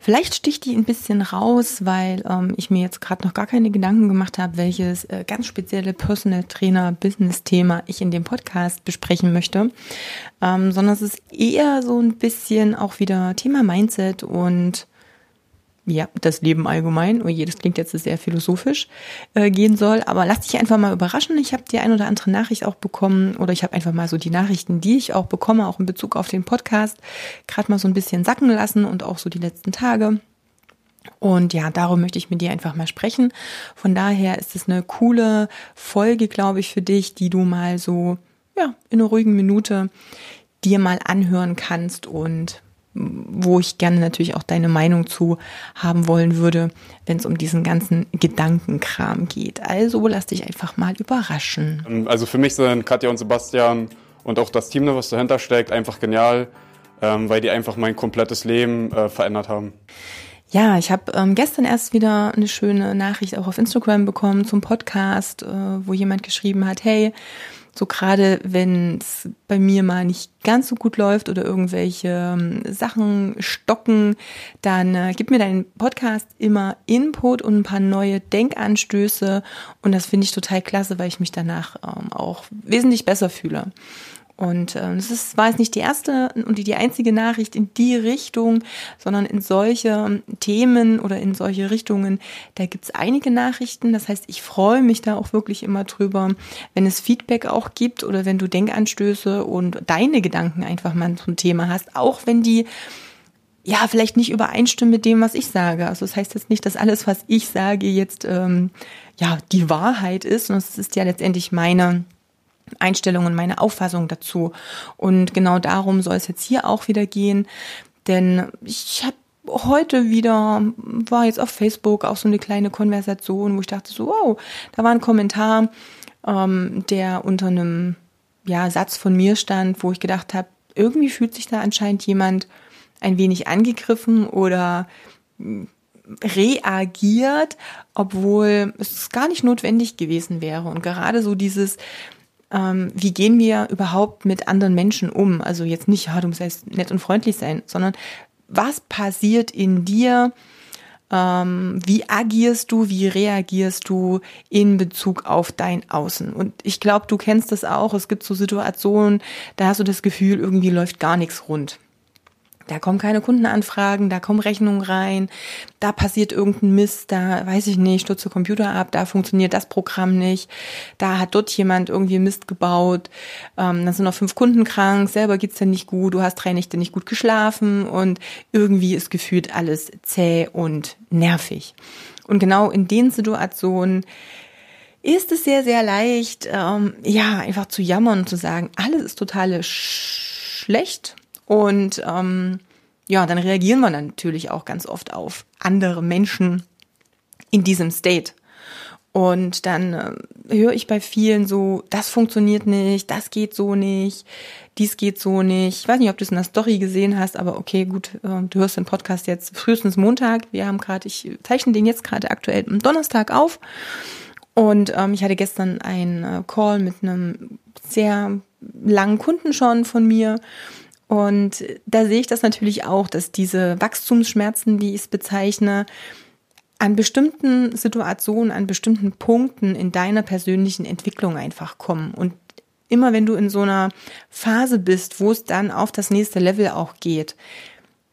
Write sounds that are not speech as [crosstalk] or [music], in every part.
Vielleicht sticht die ein bisschen raus, weil ähm, ich mir jetzt gerade noch gar keine Gedanken gemacht habe, welches äh, ganz spezielle Personal Trainer Business Thema ich in dem Podcast besprechen möchte, ähm, sondern es ist eher so ein bisschen auch wieder Thema Mindset und ja, das Leben allgemein, oh je, das klingt jetzt sehr philosophisch, äh, gehen soll. Aber lass dich einfach mal überraschen. Ich habe die ein oder andere Nachricht auch bekommen oder ich habe einfach mal so die Nachrichten, die ich auch bekomme, auch in Bezug auf den Podcast, gerade mal so ein bisschen sacken lassen und auch so die letzten Tage. Und ja, darum möchte ich mit dir einfach mal sprechen. Von daher ist es eine coole Folge, glaube ich, für dich, die du mal so, ja, in einer ruhigen Minute dir mal anhören kannst und wo ich gerne natürlich auch deine Meinung zu haben wollen würde, wenn es um diesen ganzen Gedankenkram geht. Also lass dich einfach mal überraschen. Ähm, also für mich sind Katja und Sebastian und auch das Team, was dahinter steckt, einfach genial, ähm, weil die einfach mein komplettes Leben äh, verändert haben. Ja, ich habe ähm, gestern erst wieder eine schöne Nachricht auch auf Instagram bekommen zum Podcast, äh, wo jemand geschrieben hat, hey, so gerade wenn es bei mir mal nicht ganz so gut läuft oder irgendwelche ähm, Sachen stocken, dann äh, gib mir deinen Podcast immer Input und ein paar neue Denkanstöße und das finde ich total klasse, weil ich mich danach ähm, auch wesentlich besser fühle. Und äh, das ist, war jetzt nicht die erste und die, die einzige Nachricht in die Richtung, sondern in solche Themen oder in solche Richtungen, da gibt's einige Nachrichten. Das heißt, ich freue mich da auch wirklich immer drüber, wenn es Feedback auch gibt oder wenn du Denkanstöße und deine Gedanken einfach mal zum Thema hast, auch wenn die ja vielleicht nicht übereinstimmen mit dem, was ich sage. Also das heißt jetzt nicht, dass alles, was ich sage, jetzt ähm, ja die Wahrheit ist, sondern es ist ja letztendlich meine Einstellung und meine Auffassung dazu. Und genau darum soll es jetzt hier auch wieder gehen, denn ich habe heute wieder, war jetzt auf Facebook auch so eine kleine Konversation, wo ich dachte so, wow, da war ein Kommentar, ähm, der unter einem ja, Satz von mir stand, wo ich gedacht habe, irgendwie fühlt sich da anscheinend jemand ein wenig angegriffen oder reagiert, obwohl es gar nicht notwendig gewesen wäre. Und gerade so dieses, ähm, wie gehen wir überhaupt mit anderen Menschen um? Also jetzt nicht, ja, du musst jetzt nett und freundlich sein, sondern was passiert in dir? Ähm, wie agierst du, wie reagierst du in Bezug auf dein Außen? Und ich glaube, du kennst das auch. Es gibt so Situationen, da hast du das Gefühl, irgendwie läuft gar nichts rund. Da kommen keine Kundenanfragen, da kommen Rechnungen rein, da passiert irgendein Mist, da weiß ich nicht, stürzt der Computer ab, da funktioniert das Programm nicht, da hat dort jemand irgendwie Mist gebaut, ähm, dann sind noch fünf Kunden krank, selber geht's dir nicht gut, du hast drei Nächte nicht gut geschlafen und irgendwie ist gefühlt alles zäh und nervig. Und genau in den Situationen ist es sehr, sehr leicht, ähm, ja, einfach zu jammern und zu sagen, alles ist total schlecht und ähm, ja, dann reagieren wir natürlich auch ganz oft auf andere Menschen in diesem State. Und dann äh, höre ich bei vielen so, das funktioniert nicht, das geht so nicht, dies geht so nicht. Ich weiß nicht, ob du es in der Story gesehen hast, aber okay, gut, äh, du hörst den Podcast jetzt frühestens Montag. Wir haben gerade, ich zeichne den jetzt gerade aktuell am Donnerstag auf. Und ähm, ich hatte gestern einen äh, Call mit einem sehr langen Kunden schon von mir. Und da sehe ich das natürlich auch, dass diese Wachstumsschmerzen, wie ich es bezeichne, an bestimmten Situationen, an bestimmten Punkten in deiner persönlichen Entwicklung einfach kommen. Und immer wenn du in so einer Phase bist, wo es dann auf das nächste Level auch geht,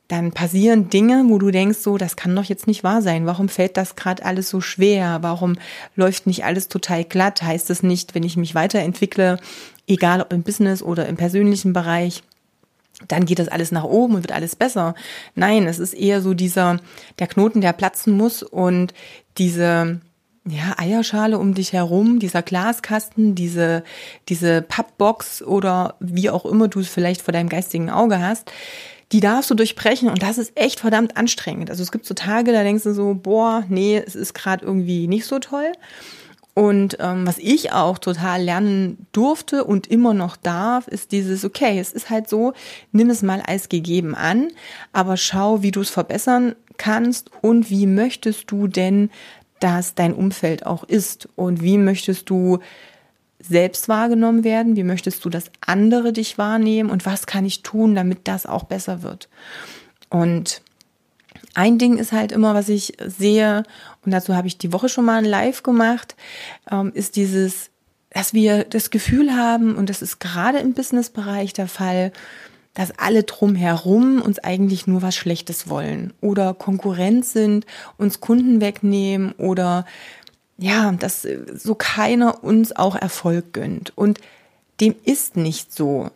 dann passieren Dinge, wo du denkst, so, das kann doch jetzt nicht wahr sein. Warum fällt das gerade alles so schwer? Warum läuft nicht alles total glatt? Heißt es nicht, wenn ich mich weiterentwickle, egal ob im Business oder im persönlichen Bereich, dann geht das alles nach oben und wird alles besser. Nein, es ist eher so dieser, der Knoten, der platzen muss und diese, ja, Eierschale um dich herum, dieser Glaskasten, diese, diese Pappbox oder wie auch immer du es vielleicht vor deinem geistigen Auge hast, die darfst du durchbrechen und das ist echt verdammt anstrengend. Also es gibt so Tage, da denkst du so, boah, nee, es ist gerade irgendwie nicht so toll. Und ähm, was ich auch total lernen durfte und immer noch darf, ist dieses, okay, es ist halt so, nimm es mal als gegeben an, aber schau, wie du es verbessern kannst und wie möchtest du denn, dass dein Umfeld auch ist? Und wie möchtest du selbst wahrgenommen werden, wie möchtest du, dass andere dich wahrnehmen? Und was kann ich tun, damit das auch besser wird. Und ein Ding ist halt immer, was ich sehe, und dazu habe ich die Woche schon mal ein Live gemacht, ähm, ist dieses, dass wir das Gefühl haben, und das ist gerade im Businessbereich der Fall, dass alle drumherum uns eigentlich nur was Schlechtes wollen oder Konkurrent sind, uns Kunden wegnehmen oder ja, dass so keiner uns auch Erfolg gönnt. Und dem ist nicht so.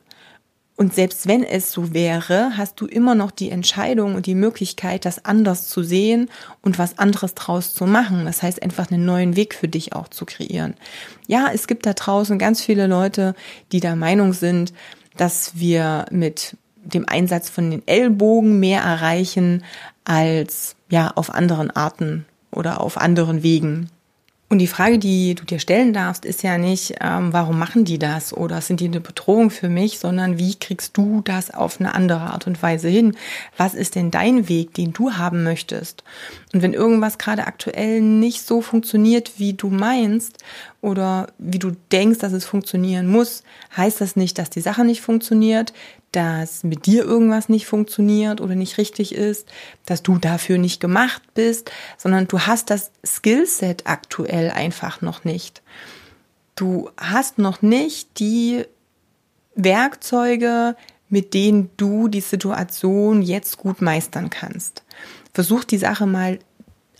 Und selbst wenn es so wäre, hast du immer noch die Entscheidung und die Möglichkeit, das anders zu sehen und was anderes draus zu machen. Das heißt, einfach einen neuen Weg für dich auch zu kreieren. Ja, es gibt da draußen ganz viele Leute, die der Meinung sind, dass wir mit dem Einsatz von den Ellbogen mehr erreichen als ja auf anderen Arten oder auf anderen Wegen. Und die Frage, die du dir stellen darfst, ist ja nicht, ähm, warum machen die das oder sind die eine Bedrohung für mich, sondern wie kriegst du das auf eine andere Art und Weise hin? Was ist denn dein Weg, den du haben möchtest? Und wenn irgendwas gerade aktuell nicht so funktioniert, wie du meinst oder wie du denkst, dass es funktionieren muss, heißt das nicht, dass die Sache nicht funktioniert dass mit dir irgendwas nicht funktioniert oder nicht richtig ist, dass du dafür nicht gemacht bist, sondern du hast das Skillset aktuell einfach noch nicht. Du hast noch nicht die Werkzeuge, mit denen du die Situation jetzt gut meistern kannst. Versuch die Sache mal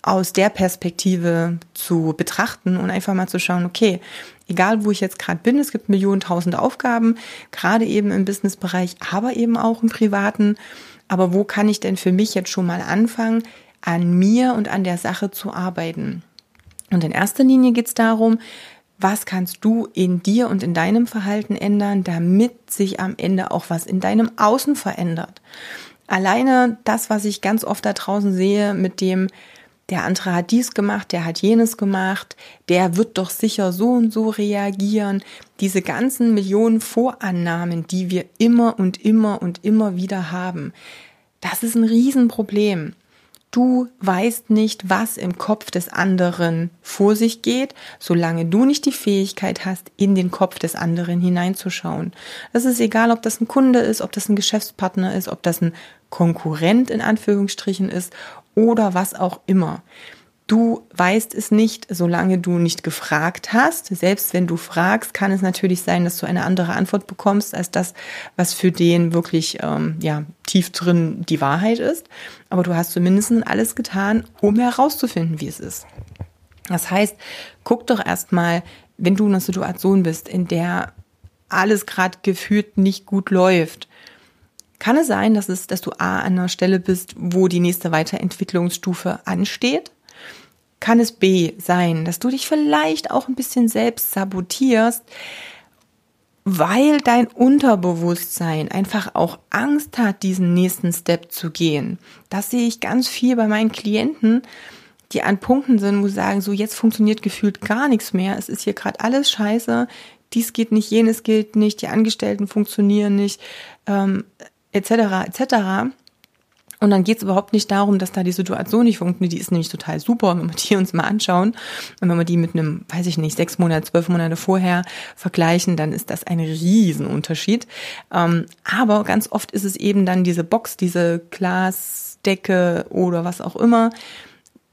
aus der Perspektive zu betrachten und einfach mal zu schauen, okay, egal wo ich jetzt gerade bin, es gibt Millionen, tausend Aufgaben, gerade eben im Businessbereich, aber eben auch im privaten. Aber wo kann ich denn für mich jetzt schon mal anfangen, an mir und an der Sache zu arbeiten? Und in erster Linie geht es darum, was kannst du in dir und in deinem Verhalten ändern, damit sich am Ende auch was in deinem Außen verändert. Alleine das, was ich ganz oft da draußen sehe, mit dem, der andere hat dies gemacht, der hat jenes gemacht, der wird doch sicher so und so reagieren. Diese ganzen Millionen Vorannahmen, die wir immer und immer und immer wieder haben, das ist ein Riesenproblem. Du weißt nicht, was im Kopf des anderen vor sich geht, solange du nicht die Fähigkeit hast, in den Kopf des anderen hineinzuschauen. Das ist egal, ob das ein Kunde ist, ob das ein Geschäftspartner ist, ob das ein Konkurrent in Anführungsstrichen ist oder was auch immer. Du weißt es nicht, solange du nicht gefragt hast. Selbst wenn du fragst, kann es natürlich sein, dass du eine andere Antwort bekommst als das, was für den wirklich ähm, ja tief drin die Wahrheit ist. Aber du hast zumindest alles getan, um herauszufinden, wie es ist. Das heißt, guck doch erstmal, wenn du in einer Situation bist, in der alles gerade gefühlt nicht gut läuft, kann es sein, dass es, dass du A an einer Stelle bist, wo die nächste Weiterentwicklungsstufe ansteht? Kann es B sein, dass du dich vielleicht auch ein bisschen selbst sabotierst, weil dein Unterbewusstsein einfach auch Angst hat, diesen nächsten Step zu gehen? Das sehe ich ganz viel bei meinen Klienten, die an Punkten sind, wo sie sagen, so jetzt funktioniert gefühlt gar nichts mehr, es ist hier gerade alles scheiße, dies geht nicht, jenes gilt nicht, die Angestellten funktionieren nicht. Ähm, etc. etc. Und dann geht es überhaupt nicht darum, dass da die Situation nicht funktioniert. Die ist nämlich total super, wenn wir die uns mal anschauen. Und wenn wir die mit einem, weiß ich nicht, sechs Monate, zwölf Monate vorher vergleichen, dann ist das ein Riesenunterschied. Ähm, aber ganz oft ist es eben dann diese Box, diese Glasdecke oder was auch immer,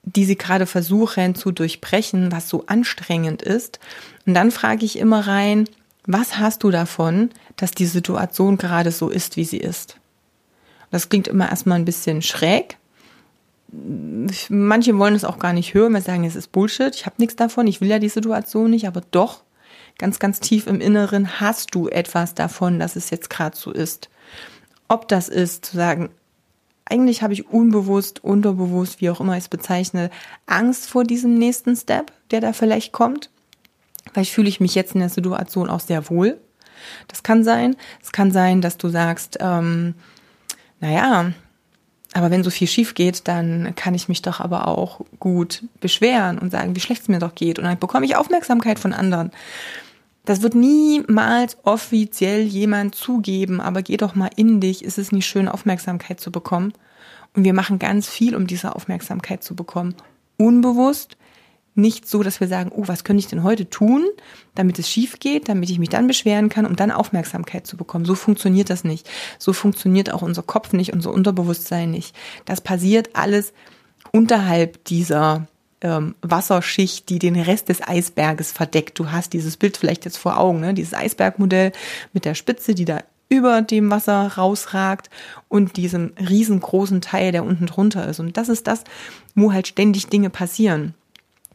die sie gerade versuchen zu durchbrechen, was so anstrengend ist. Und dann frage ich immer rein, was hast du davon, dass die Situation gerade so ist, wie sie ist? Das klingt immer erstmal ein bisschen schräg. Manche wollen es auch gar nicht hören, weil sie sagen, es ist Bullshit, ich habe nichts davon, ich will ja die Situation nicht, aber doch, ganz, ganz tief im Inneren hast du etwas davon, dass es jetzt gerade so ist. Ob das ist, zu sagen, eigentlich habe ich unbewusst, unterbewusst, wie auch immer ich es bezeichne, Angst vor diesem nächsten Step, der da vielleicht kommt. Vielleicht fühle ich mich jetzt in der Situation auch sehr wohl. Das kann sein. Es kann sein, dass du sagst, ähm, naja, Aber wenn so viel schief geht, dann kann ich mich doch aber auch gut beschweren und sagen, wie schlecht es mir doch geht. Und dann bekomme ich Aufmerksamkeit von anderen. Das wird niemals offiziell jemand zugeben, aber geh doch mal in dich. Ist es nicht schön, Aufmerksamkeit zu bekommen? Und wir machen ganz viel, um diese Aufmerksamkeit zu bekommen. Unbewusst, nicht so, dass wir sagen, oh, was könnte ich denn heute tun, damit es schief geht, damit ich mich dann beschweren kann, um dann Aufmerksamkeit zu bekommen. So funktioniert das nicht. So funktioniert auch unser Kopf nicht, unser Unterbewusstsein nicht. Das passiert alles unterhalb dieser ähm, Wasserschicht, die den Rest des Eisberges verdeckt. Du hast dieses Bild vielleicht jetzt vor Augen, ne? dieses Eisbergmodell mit der Spitze, die da über dem Wasser rausragt und diesem riesengroßen Teil, der unten drunter ist. Und das ist das, wo halt ständig Dinge passieren.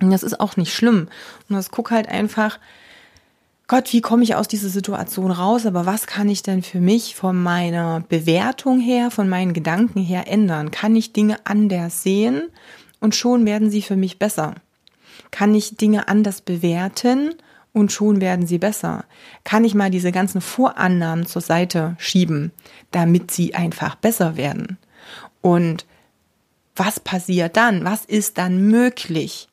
Und das ist auch nicht schlimm. Und das guck halt einfach, Gott, wie komme ich aus dieser Situation raus? Aber was kann ich denn für mich von meiner Bewertung her, von meinen Gedanken her ändern? Kann ich Dinge anders sehen und schon werden sie für mich besser? Kann ich Dinge anders bewerten und schon werden sie besser? Kann ich mal diese ganzen Vorannahmen zur Seite schieben, damit sie einfach besser werden? Und was passiert dann? Was ist dann möglich?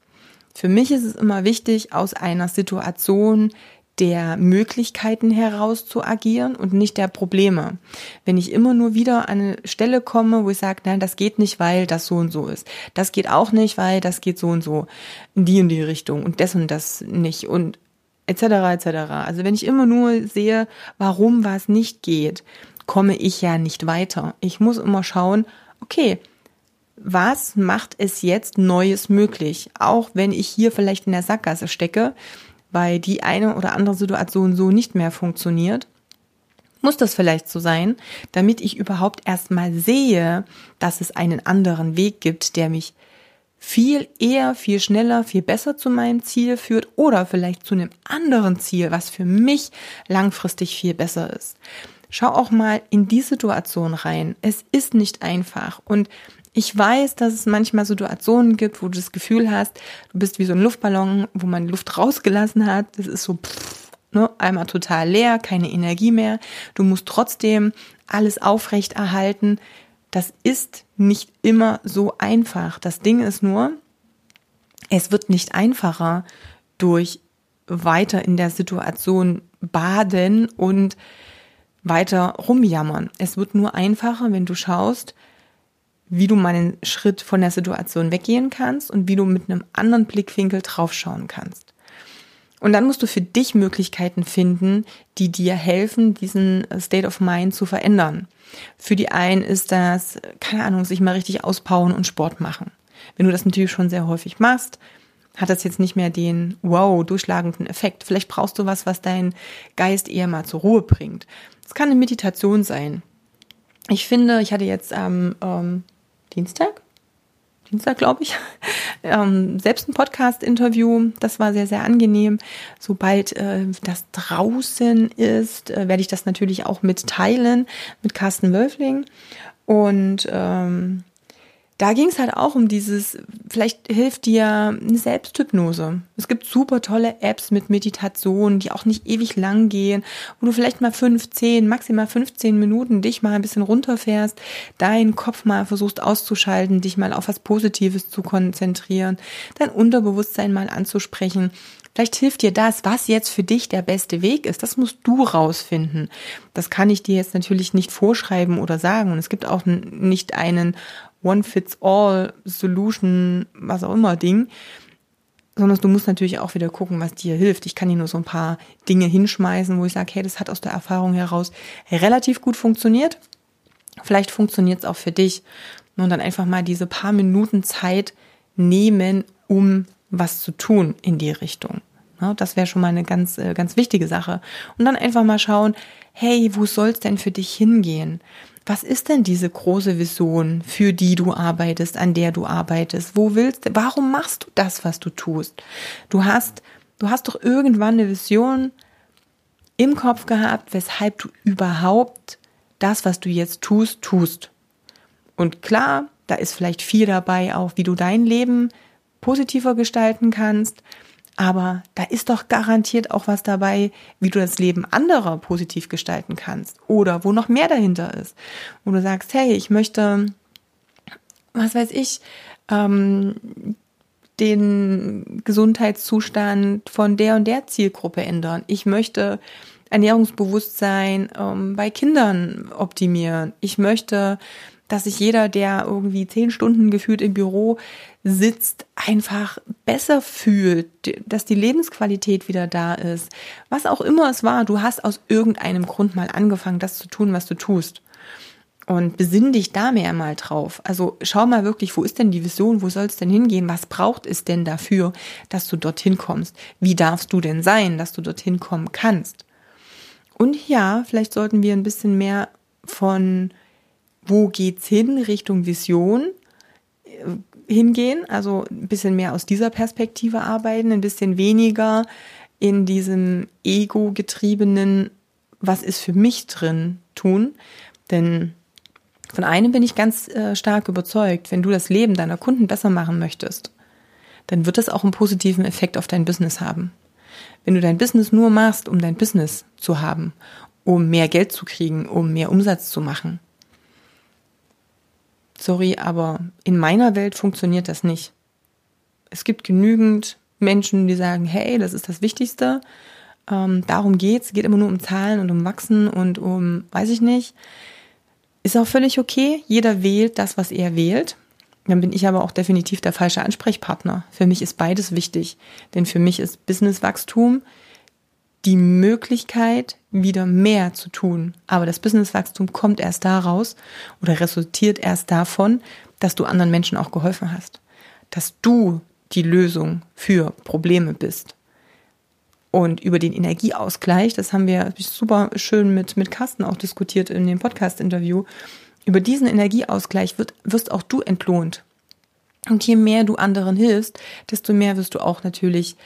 Für mich ist es immer wichtig, aus einer Situation der Möglichkeiten heraus zu agieren und nicht der Probleme. Wenn ich immer nur wieder an eine Stelle komme, wo ich sage, nein, das geht nicht, weil das so und so ist. Das geht auch nicht, weil das geht so und so in die und die Richtung und das und das nicht und etc. etc. Also wenn ich immer nur sehe, warum was nicht geht, komme ich ja nicht weiter. Ich muss immer schauen, okay, was macht es jetzt Neues möglich? Auch wenn ich hier vielleicht in der Sackgasse stecke, weil die eine oder andere Situation so nicht mehr funktioniert, muss das vielleicht so sein, damit ich überhaupt erstmal sehe, dass es einen anderen Weg gibt, der mich viel eher, viel schneller, viel besser zu meinem Ziel führt oder vielleicht zu einem anderen Ziel, was für mich langfristig viel besser ist. Schau auch mal in die Situation rein. Es ist nicht einfach und ich weiß, dass es manchmal Situationen gibt, wo du das Gefühl hast, du bist wie so ein Luftballon, wo man Luft rausgelassen hat. Das ist so pff, ne, einmal total leer, keine Energie mehr. Du musst trotzdem alles aufrecht erhalten. Das ist nicht immer so einfach. Das Ding ist nur, es wird nicht einfacher durch weiter in der Situation baden und weiter rumjammern. Es wird nur einfacher, wenn du schaust, wie du mal einen Schritt von der Situation weggehen kannst und wie du mit einem anderen Blickwinkel draufschauen kannst. Und dann musst du für dich Möglichkeiten finden, die dir helfen, diesen State of Mind zu verändern. Für die einen ist das, keine Ahnung, sich mal richtig auspowern und Sport machen. Wenn du das natürlich schon sehr häufig machst, hat das jetzt nicht mehr den wow, durchschlagenden Effekt. Vielleicht brauchst du was, was deinen Geist eher mal zur Ruhe bringt. Es kann eine Meditation sein. Ich finde, ich hatte jetzt am ähm, Dienstag, Dienstag, glaube ich, [laughs] ähm, selbst ein Podcast-Interview. Das war sehr, sehr angenehm. Sobald äh, das draußen ist, äh, werde ich das natürlich auch mitteilen mit Carsten Wölfling. Und ähm, da ging es halt auch um dieses, vielleicht hilft dir eine Selbsthypnose. Es gibt super tolle Apps mit Meditation, die auch nicht ewig lang gehen, wo du vielleicht mal 15, maximal 15 Minuten dich mal ein bisschen runterfährst, deinen Kopf mal versuchst auszuschalten, dich mal auf was Positives zu konzentrieren, dein Unterbewusstsein mal anzusprechen. Vielleicht hilft dir das, was jetzt für dich der beste Weg ist. Das musst du rausfinden. Das kann ich dir jetzt natürlich nicht vorschreiben oder sagen. Und es gibt auch nicht einen One-Fits-All-Solution, was auch immer Ding, sondern du musst natürlich auch wieder gucken, was dir hilft. Ich kann dir nur so ein paar Dinge hinschmeißen, wo ich sage, hey, das hat aus der Erfahrung heraus relativ gut funktioniert. Vielleicht funktioniert es auch für dich. Und dann einfach mal diese paar Minuten Zeit nehmen, um was zu tun in die Richtung. Das wäre schon mal eine ganz, äh, ganz wichtige Sache. Und dann einfach mal schauen, hey, wo soll es denn für dich hingehen? Was ist denn diese große Vision, für die du arbeitest, an der du arbeitest? Wo willst du, warum machst du das, was du tust? Du hast, du hast doch irgendwann eine Vision im Kopf gehabt, weshalb du überhaupt das, was du jetzt tust, tust. Und klar, da ist vielleicht viel dabei auch, wie du dein Leben positiver gestalten kannst, aber da ist doch garantiert auch was dabei, wie du das Leben anderer positiv gestalten kannst. Oder wo noch mehr dahinter ist. Wo du sagst, hey, ich möchte was weiß ich, ähm, den Gesundheitszustand von der und der Zielgruppe ändern. Ich möchte Ernährungsbewusstsein ähm, bei Kindern optimieren. Ich möchte, dass sich jeder, der irgendwie zehn Stunden gefühlt im Büro sitzt, einfach besser fühlt, dass die Lebensqualität wieder da ist. Was auch immer es war, du hast aus irgendeinem Grund mal angefangen, das zu tun, was du tust. Und besinn dich da mehr mal drauf. Also schau mal wirklich, wo ist denn die Vision, wo soll es denn hingehen, was braucht es denn dafür, dass du dorthin kommst? Wie darfst du denn sein, dass du dorthin kommen kannst? Und ja, vielleicht sollten wir ein bisschen mehr von wo geht's hin Richtung Vision äh, hingehen, also ein bisschen mehr aus dieser Perspektive arbeiten, ein bisschen weniger in diesem ego getriebenen was ist für mich drin tun, denn von einem bin ich ganz äh, stark überzeugt, wenn du das Leben deiner Kunden besser machen möchtest, dann wird das auch einen positiven Effekt auf dein Business haben. Wenn du dein Business nur machst, um dein Business zu haben, um mehr Geld zu kriegen, um mehr Umsatz zu machen. Sorry, aber in meiner Welt funktioniert das nicht. Es gibt genügend Menschen, die sagen, hey, das ist das Wichtigste. Ähm, darum geht's. Geht immer nur um Zahlen und um Wachsen und um, weiß ich nicht. Ist auch völlig okay. Jeder wählt das, was er wählt. Dann bin ich aber auch definitiv der falsche Ansprechpartner. Für mich ist beides wichtig. Denn für mich ist Businesswachstum die Möglichkeit, wieder mehr zu tun. Aber das Businesswachstum kommt erst daraus oder resultiert erst davon, dass du anderen Menschen auch geholfen hast. Dass du die Lösung für Probleme bist. Und über den Energieausgleich, das haben wir super schön mit, mit Carsten auch diskutiert in dem Podcast-Interview, über diesen Energieausgleich wird, wirst auch du entlohnt. Und je mehr du anderen hilfst, desto mehr wirst du auch natürlich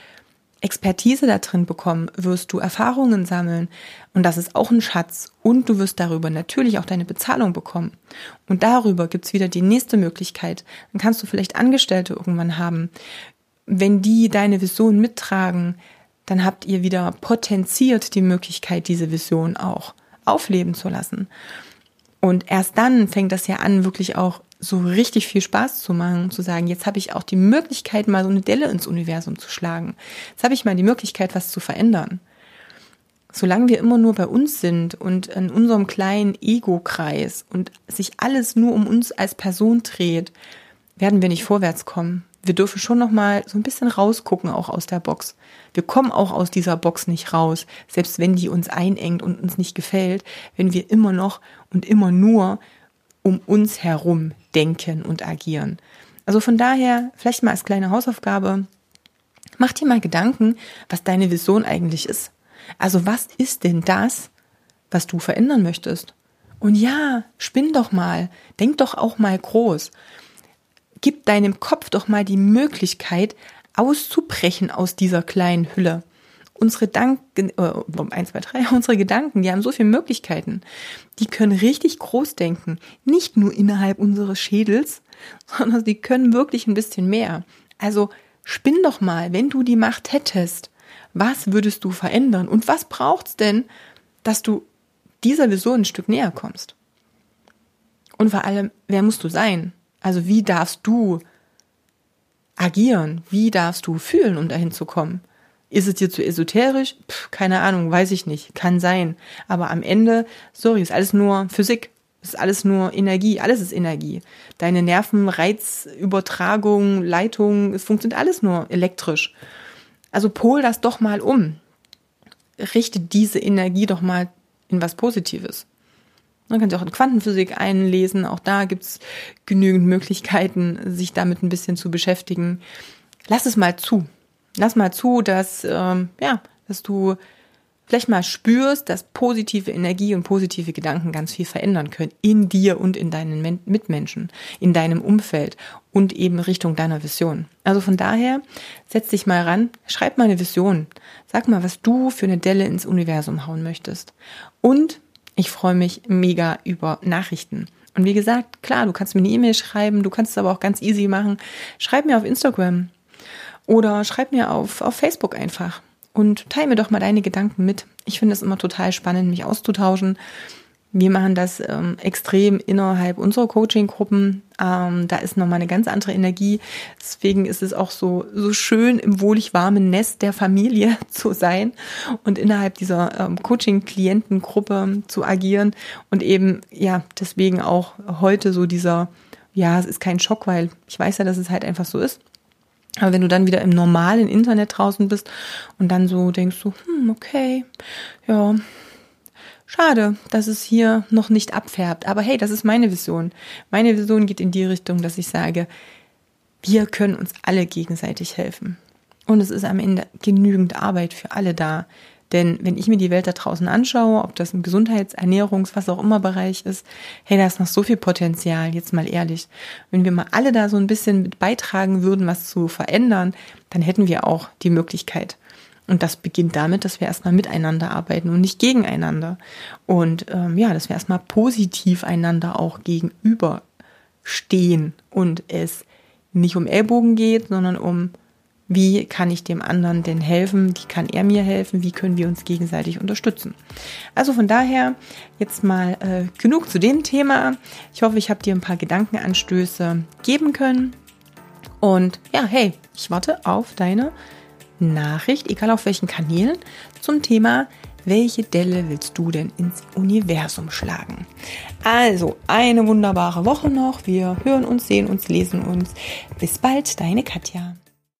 Expertise da drin bekommen, wirst du Erfahrungen sammeln. Und das ist auch ein Schatz. Und du wirst darüber natürlich auch deine Bezahlung bekommen. Und darüber gibt's wieder die nächste Möglichkeit. Dann kannst du vielleicht Angestellte irgendwann haben. Wenn die deine Vision mittragen, dann habt ihr wieder potenziert die Möglichkeit, diese Vision auch aufleben zu lassen. Und erst dann fängt das ja an, wirklich auch so richtig viel Spaß zu machen, zu sagen, jetzt habe ich auch die Möglichkeit, mal so eine Delle ins Universum zu schlagen. Jetzt habe ich mal die Möglichkeit, was zu verändern. Solange wir immer nur bei uns sind und in unserem kleinen Ego-Kreis und sich alles nur um uns als Person dreht, werden wir nicht vorwärts kommen wir dürfen schon noch mal so ein bisschen rausgucken auch aus der Box. Wir kommen auch aus dieser Box nicht raus, selbst wenn die uns einengt und uns nicht gefällt, wenn wir immer noch und immer nur um uns herum denken und agieren. Also von daher, vielleicht mal als kleine Hausaufgabe, mach dir mal Gedanken, was deine Vision eigentlich ist. Also was ist denn das, was du verändern möchtest? Und ja, spinn doch mal, denk doch auch mal groß gib deinem Kopf doch mal die Möglichkeit, auszubrechen aus dieser kleinen Hülle. Unsere Gedanken, äh, eins, zwei, drei, [laughs] unsere Gedanken, die haben so viele Möglichkeiten. Die können richtig groß denken. Nicht nur innerhalb unseres Schädels, [laughs] sondern die können wirklich ein bisschen mehr. Also spinn doch mal, wenn du die Macht hättest, was würdest du verändern? Und was braucht's denn, dass du dieser Vision ein Stück näher kommst? Und vor allem, wer musst du sein? Also wie darfst du agieren? Wie darfst du fühlen, um dahin zu kommen? Ist es dir zu esoterisch? Pff, keine Ahnung, weiß ich nicht. Kann sein. Aber am Ende, sorry, ist alles nur Physik. Ist alles nur Energie. Alles ist Energie. Deine Nerven, Reizübertragung, Leitung, es funktioniert alles nur elektrisch. Also pol das doch mal um. Richte diese Energie doch mal in was Positives. Man kann sich auch in Quantenphysik einlesen. Auch da gibt's genügend Möglichkeiten, sich damit ein bisschen zu beschäftigen. Lass es mal zu. Lass mal zu, dass, ähm, ja, dass du vielleicht mal spürst, dass positive Energie und positive Gedanken ganz viel verändern können in dir und in deinen Mitmenschen, in deinem Umfeld und eben Richtung deiner Vision. Also von daher, setz dich mal ran, schreib mal eine Vision. Sag mal, was du für eine Delle ins Universum hauen möchtest. Und ich freue mich mega über Nachrichten. Und wie gesagt, klar, du kannst mir eine E-Mail schreiben, du kannst es aber auch ganz easy machen. Schreib mir auf Instagram oder schreib mir auf, auf Facebook einfach und teile mir doch mal deine Gedanken mit. Ich finde es immer total spannend, mich auszutauschen. Wir machen das ähm, extrem innerhalb unserer Coaching-Gruppen. Ähm, da ist nochmal eine ganz andere Energie. Deswegen ist es auch so, so schön, im wohlig warmen Nest der Familie [laughs] zu sein und innerhalb dieser ähm, Coaching-Klientengruppe zu agieren. Und eben, ja, deswegen auch heute so dieser, ja, es ist kein Schock, weil ich weiß ja, dass es halt einfach so ist. Aber wenn du dann wieder im normalen Internet draußen bist und dann so denkst du, hm, okay, ja, Schade, dass es hier noch nicht abfärbt. Aber hey, das ist meine Vision. Meine Vision geht in die Richtung, dass ich sage, wir können uns alle gegenseitig helfen. Und es ist am Ende genügend Arbeit für alle da. Denn wenn ich mir die Welt da draußen anschaue, ob das im Gesundheits-, Ernährungs-, was auch immer Bereich ist, hey, da ist noch so viel Potenzial, jetzt mal ehrlich. Wenn wir mal alle da so ein bisschen mit beitragen würden, was zu verändern, dann hätten wir auch die Möglichkeit. Und das beginnt damit, dass wir erstmal miteinander arbeiten und nicht gegeneinander. Und ähm, ja, dass wir erstmal positiv einander auch gegenüberstehen und es nicht um Ellbogen geht, sondern um, wie kann ich dem anderen denn helfen, wie kann er mir helfen, wie können wir uns gegenseitig unterstützen. Also von daher jetzt mal äh, genug zu dem Thema. Ich hoffe, ich habe dir ein paar Gedankenanstöße geben können. Und ja, hey, ich warte auf deine Nachricht, egal auf welchen Kanälen, zum Thema, welche Delle willst du denn ins Universum schlagen? Also, eine wunderbare Woche noch. Wir hören uns, sehen uns, lesen uns. Bis bald, deine Katja.